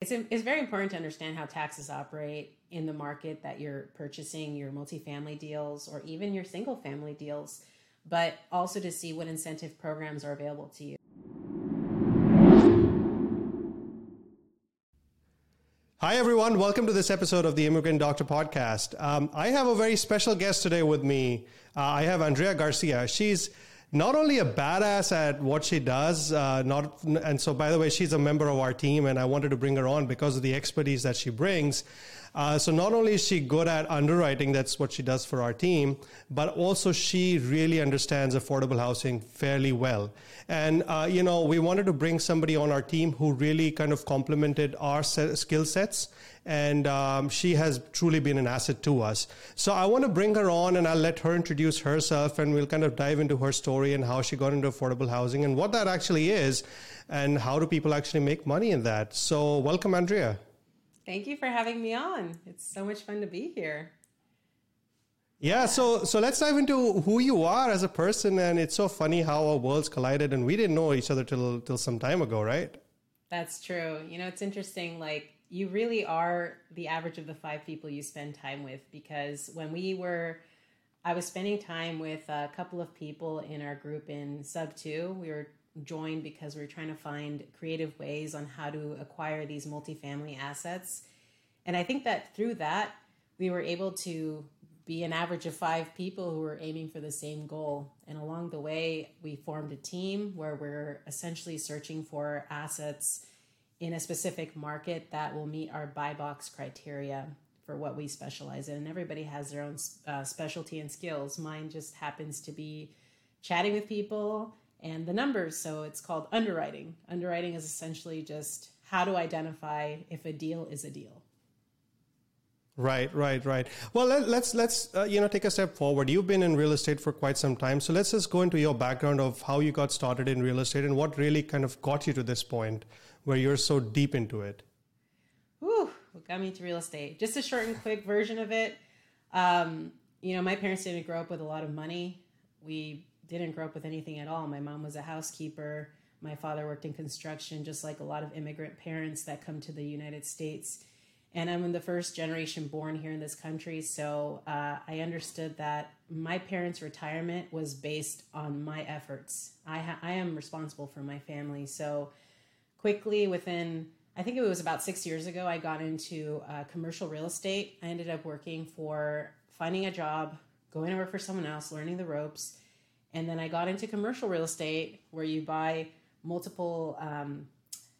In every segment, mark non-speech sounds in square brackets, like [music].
It's, it's very important to understand how taxes operate in the market that you're purchasing your multifamily deals or even your single family deals, but also to see what incentive programs are available to you. Hi, everyone. Welcome to this episode of the Immigrant Doctor Podcast. Um, I have a very special guest today with me. Uh, I have Andrea Garcia. She's not only a badass at what she does, uh, not and so by the way, she's a member of our team, and I wanted to bring her on because of the expertise that she brings. Uh, so not only is she good at underwriting, that's what she does for our team, but also she really understands affordable housing fairly well. And uh, you know, we wanted to bring somebody on our team who really kind of complemented our set, skill sets and um, she has truly been an asset to us. So I want to bring her on and I'll let her introduce herself and we'll kind of dive into her story and how she got into affordable housing and what that actually is and how do people actually make money in that. So welcome, Andrea. Thank you for having me on. It's so much fun to be here. Yeah, so so let's dive into who you are as a person, and it's so funny how our worlds collided, and we didn't know each other till till some time ago, right? That's true. You know, it's interesting. Like you really are the average of the five people you spend time with because when we were I was spending time with a couple of people in our group in SubTo we were joined because we're trying to find creative ways on how to acquire these multifamily assets and I think that through that we were able to be an average of five people who were aiming for the same goal. And along the way, we formed a team where we're essentially searching for assets in a specific market that will meet our buy box criteria for what we specialize in. And everybody has their own uh, specialty and skills. Mine just happens to be chatting with people and the numbers. So it's called underwriting. Underwriting is essentially just how to identify if a deal is a deal. Right, right, right. Well, let, us let's, let's uh, you know take a step forward. You've been in real estate for quite some time, so let's just go into your background of how you got started in real estate and what really kind of got you to this point where you're so deep into it? Ooh, what got me into real estate? Just a short and quick version of it. Um, you know, my parents didn't grow up with a lot of money. We didn't grow up with anything at all. My mom was a housekeeper. My father worked in construction, just like a lot of immigrant parents that come to the United States. And I'm the first generation born here in this country. So uh, I understood that my parents' retirement was based on my efforts. I, ha- I am responsible for my family. So quickly within I think it was about six years ago, I got into uh, commercial real estate. I ended up working for finding a job, going to work for someone else, learning the ropes. And then I got into commercial real estate where you buy multiple um,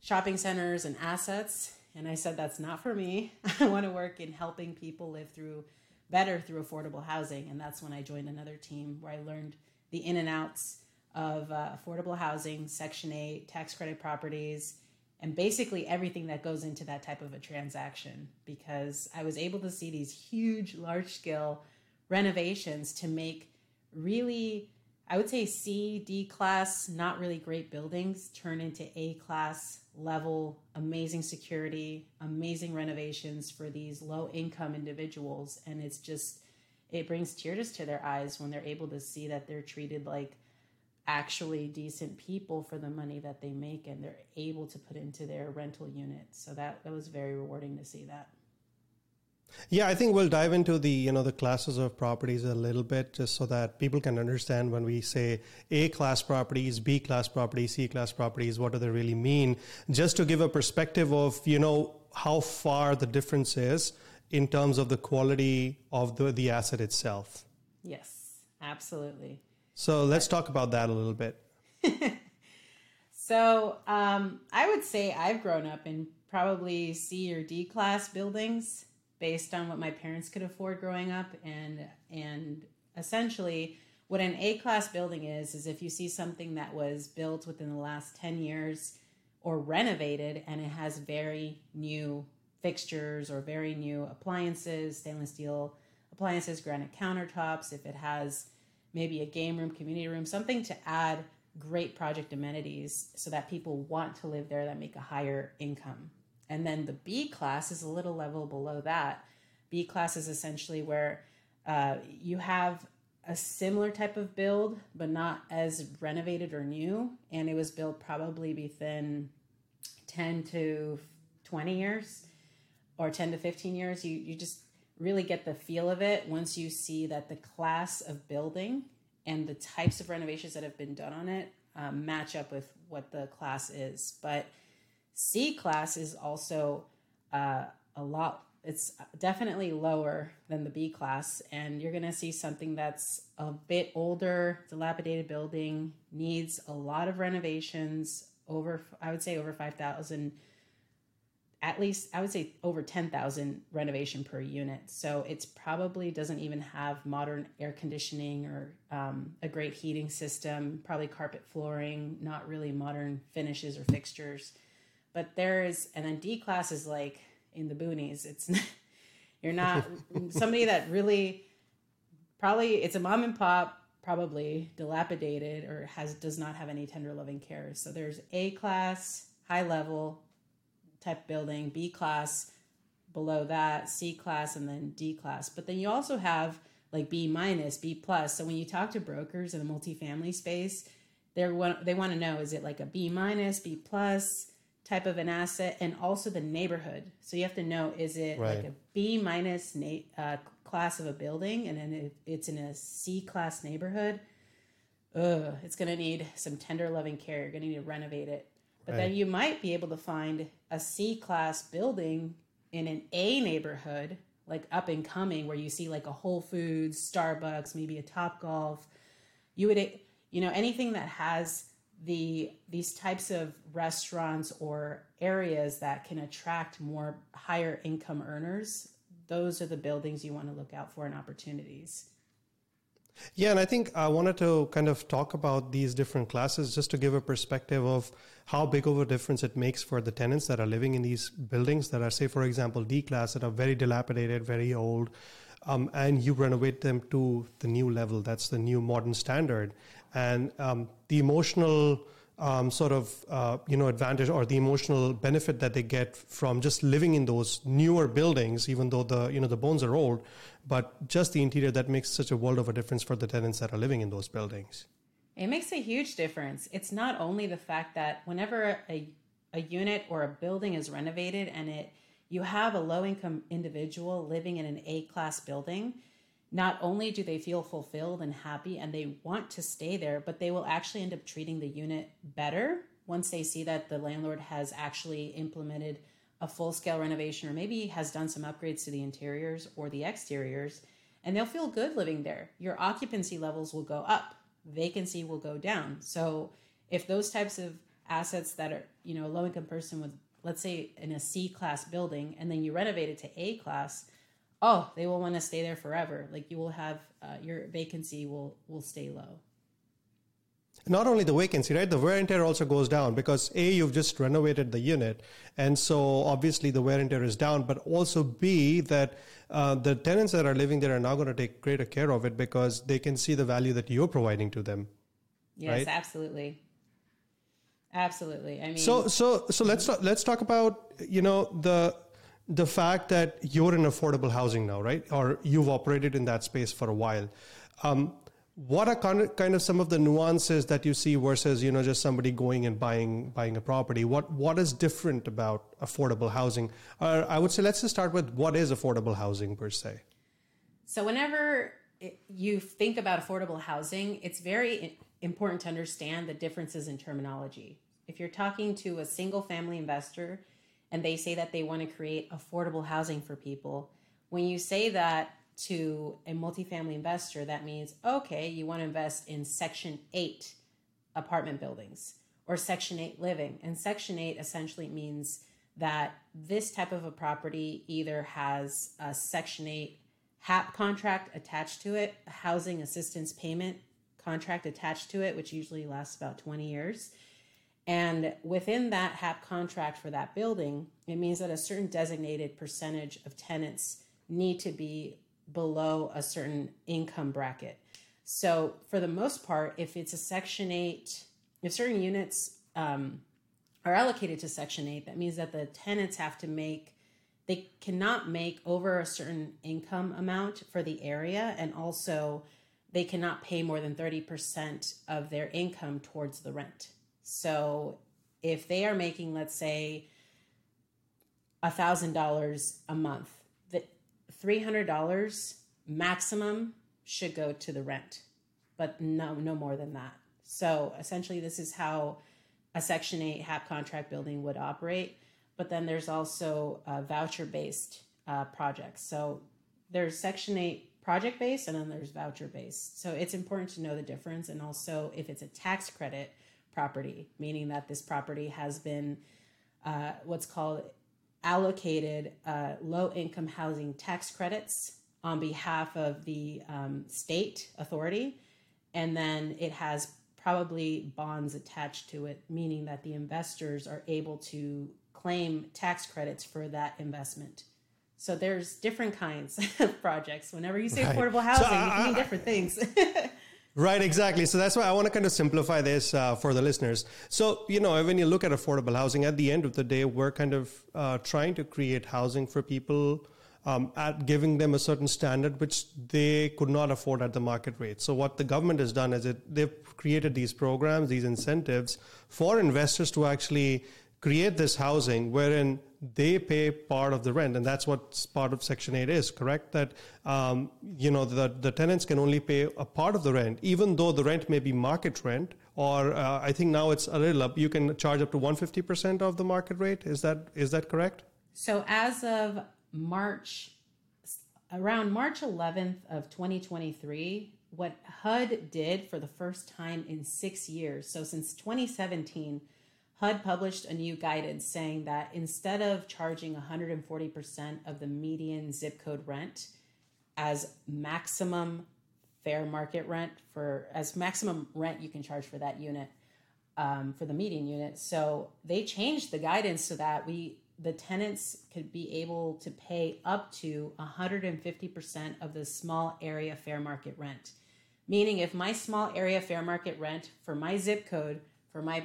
shopping centers and assets. And I said, that's not for me. [laughs] I want to work in helping people live through better through affordable housing. And that's when I joined another team where I learned the in and outs of uh, affordable housing, Section 8, tax credit properties, and basically everything that goes into that type of a transaction because I was able to see these huge, large scale renovations to make really, I would say C, D class, not really great buildings turn into A class level, amazing security, amazing renovations for these low income individuals. And it's just, it brings tears to their eyes when they're able to see that they're treated like actually decent people for the money that they make and they're able to put into their rental unit. So that that was very rewarding to see that. Yeah, I think we'll dive into the you know the classes of properties a little bit just so that people can understand when we say A class properties, B class properties, C class properties, what do they really mean? Just to give a perspective of you know how far the difference is in terms of the quality of the the asset itself. Yes, absolutely. So let's talk about that a little bit. [laughs] so um, I would say I've grown up in probably C or D class buildings based on what my parents could afford growing up, and and essentially what an A class building is is if you see something that was built within the last ten years or renovated and it has very new fixtures or very new appliances, stainless steel appliances, granite countertops, if it has maybe a game room, community room, something to add great project amenities so that people want to live there that make a higher income. And then the B class is a little level below that. B class is essentially where uh, you have a similar type of build, but not as renovated or new. And it was built probably within 10 to 20 years or 10 to 15 years. You, you just really get the feel of it once you see that the class of building and the types of renovations that have been done on it um, match up with what the class is. But C class is also uh, a lot, it's definitely lower than the B class. And you're going to see something that's a bit older, dilapidated building, needs a lot of renovations over, I would say, over 5,000 at least I would say over 10,000 renovation per unit. So it's probably doesn't even have modern air conditioning or um, a great heating system, probably carpet flooring, not really modern finishes or fixtures. But there's, and then D class is like in the boonies. It's, [laughs] you're not [laughs] somebody that really, probably it's a mom and pop, probably dilapidated or has, does not have any tender loving care. So there's A class, high level, type building, B class, below that, C class, and then D class. But then you also have like B minus, B plus. So when you talk to brokers in the multifamily space, they're they want to know is it like a B minus, B plus type of an asset, and also the neighborhood. So you have to know is it right. like a B minus na- uh, class of a building, and then if it's in a C class neighborhood. Ugh, it's going to need some tender loving care. You're going to need to renovate it but right. then you might be able to find a C class building in an A neighborhood, like up and coming, where you see like a Whole Foods, Starbucks, maybe a Top Golf. You would, you know, anything that has the these types of restaurants or areas that can attract more higher income earners. Those are the buildings you want to look out for and opportunities. Yeah, and I think I wanted to kind of talk about these different classes just to give a perspective of how big of a difference it makes for the tenants that are living in these buildings that are, say, for example, D class that are very dilapidated, very old, um, and you renovate them to the new level. That's the new modern standard. And um, the emotional um, sort of uh, you know advantage or the emotional benefit that they get from just living in those newer buildings, even though the you know the bones are old, but just the interior that makes such a world of a difference for the tenants that are living in those buildings. It makes a huge difference. It's not only the fact that whenever a a unit or a building is renovated and it you have a low income individual living in an A class building, not only do they feel fulfilled and happy and they want to stay there, but they will actually end up treating the unit better once they see that the landlord has actually implemented a full scale renovation or maybe has done some upgrades to the interiors or the exteriors, and they'll feel good living there. Your occupancy levels will go up, vacancy will go down. So, if those types of assets that are, you know, a low income person with, let's say, in a C class building, and then you renovate it to A class, oh, they will want to stay there forever. Like you will have uh, your vacancy will will stay low not only the vacancy, right? The wear and tear also goes down because A, you've just renovated the unit. And so obviously the wear and tear is down, but also B, that uh, the tenants that are living there are now going to take greater care of it because they can see the value that you're providing to them. Yes, right? absolutely. Absolutely. I mean, so, so, so let's, talk, let's talk about, you know, the, the fact that you're in affordable housing now, right? Or you've operated in that space for a while. Um, what are kind of, kind of some of the nuances that you see versus you know just somebody going and buying buying a property what what is different about affordable housing uh, i would say let's just start with what is affordable housing per se so whenever you think about affordable housing it's very important to understand the differences in terminology if you're talking to a single family investor and they say that they want to create affordable housing for people when you say that to a multifamily investor, that means, okay, you want to invest in Section 8 apartment buildings or Section 8 living. And Section 8 essentially means that this type of a property either has a Section 8 HAP contract attached to it, a housing assistance payment contract attached to it, which usually lasts about 20 years. And within that HAP contract for that building, it means that a certain designated percentage of tenants need to be below a certain income bracket. So, for the most part, if it's a Section 8, if certain units um, are allocated to Section 8, that means that the tenants have to make, they cannot make over a certain income amount for the area, and also they cannot pay more than 30% of their income towards the rent. So, if they are making, let's say, $1,000 a month. The $300 maximum should go to the rent, but no, no more than that. So essentially, this is how a Section 8 HAP contract building would operate. But then there's also uh, voucher based uh, projects. So there's Section 8 project based and then there's voucher based. So it's important to know the difference. And also, if it's a tax credit property, meaning that this property has been uh, what's called allocated uh, low income housing tax credits on behalf of the um, state authority. And then it has probably bonds attached to it, meaning that the investors are able to claim tax credits for that investment. So there's different kinds [laughs] of projects. Whenever you say right. affordable housing, so, uh, you can mean different things. [laughs] Right, exactly. So that's why I want to kind of simplify this uh, for the listeners. So, you know, when you look at affordable housing, at the end of the day, we're kind of uh, trying to create housing for people um, at giving them a certain standard which they could not afford at the market rate. So, what the government has done is it they've created these programs, these incentives for investors to actually create this housing wherein they pay part of the rent and that's what part of section 8 is correct? That um, you know the, the tenants can only pay a part of the rent even though the rent may be market rent or uh, i think now it's a little up. You can charge up to 150% of the market rate. Is that is that correct? So as of march around march 11th of 2023 what hud did for the first time in six years so since 2017 HUD published a new guidance saying that instead of charging 140% of the median zip code rent as maximum fair market rent for as maximum rent you can charge for that unit um, for the median unit. So they changed the guidance so that we the tenants could be able to pay up to 150% of the small area fair market rent. Meaning if my small area fair market rent for my zip code for my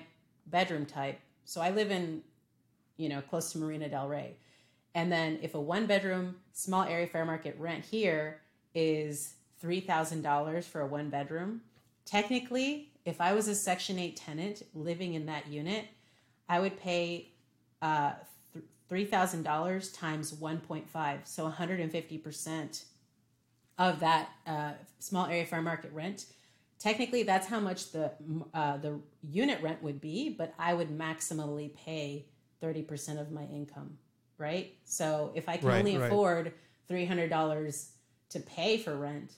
bedroom type. So I live in, you know, close to Marina Del Rey. And then if a one bedroom small area fair market rent here is $3,000 for a one bedroom, technically, if I was a Section 8 tenant living in that unit, I would pay uh, $3,000 times 1.5, so 150% of that uh, small area fair market rent technically that's how much the uh, the unit rent would be but i would maximally pay 30% of my income right? So if i can right, only right. afford $300 to pay for rent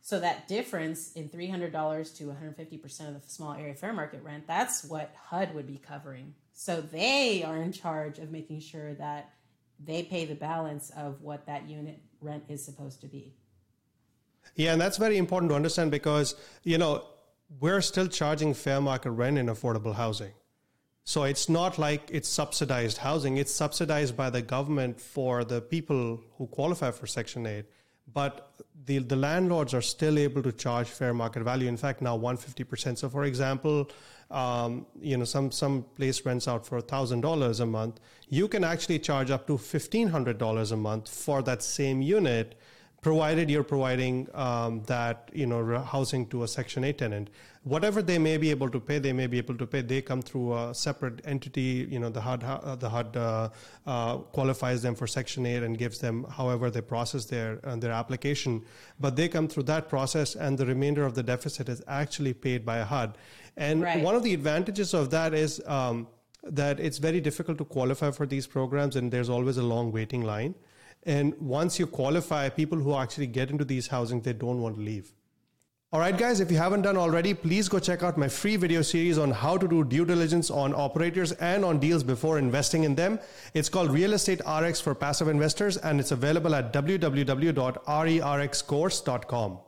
so that difference in $300 to 150% of the small area fair market rent that's what hud would be covering. So they are in charge of making sure that they pay the balance of what that unit rent is supposed to be yeah, and that's very important to understand because, you know, we're still charging fair market rent in affordable housing. So it's not like it's subsidized housing, it's subsidized by the government for the people who qualify for Section 8. But the, the landlords are still able to charge fair market value. In fact, now 150%. So, for example, um, you know, some, some place rents out for $1,000 a month. You can actually charge up to $1,500 a month for that same unit provided you're providing um, that you know housing to a Section 8 tenant. Whatever they may be able to pay, they may be able to pay. They come through a separate entity. You know, the HUD uh, the HUD uh, uh, qualifies them for Section 8 and gives them however they process their uh, their application. But they come through that process, and the remainder of the deficit is actually paid by a HUD. And right. one of the advantages of that is. Um, that it's very difficult to qualify for these programs, and there's always a long waiting line. And once you qualify, people who actually get into these housing, they don't want to leave. All right, guys, if you haven't done already, please go check out my free video series on how to do due diligence on operators and on deals before investing in them. It's called Real Estate RX for Passive Investors, and it's available at www.rerxcourse.com.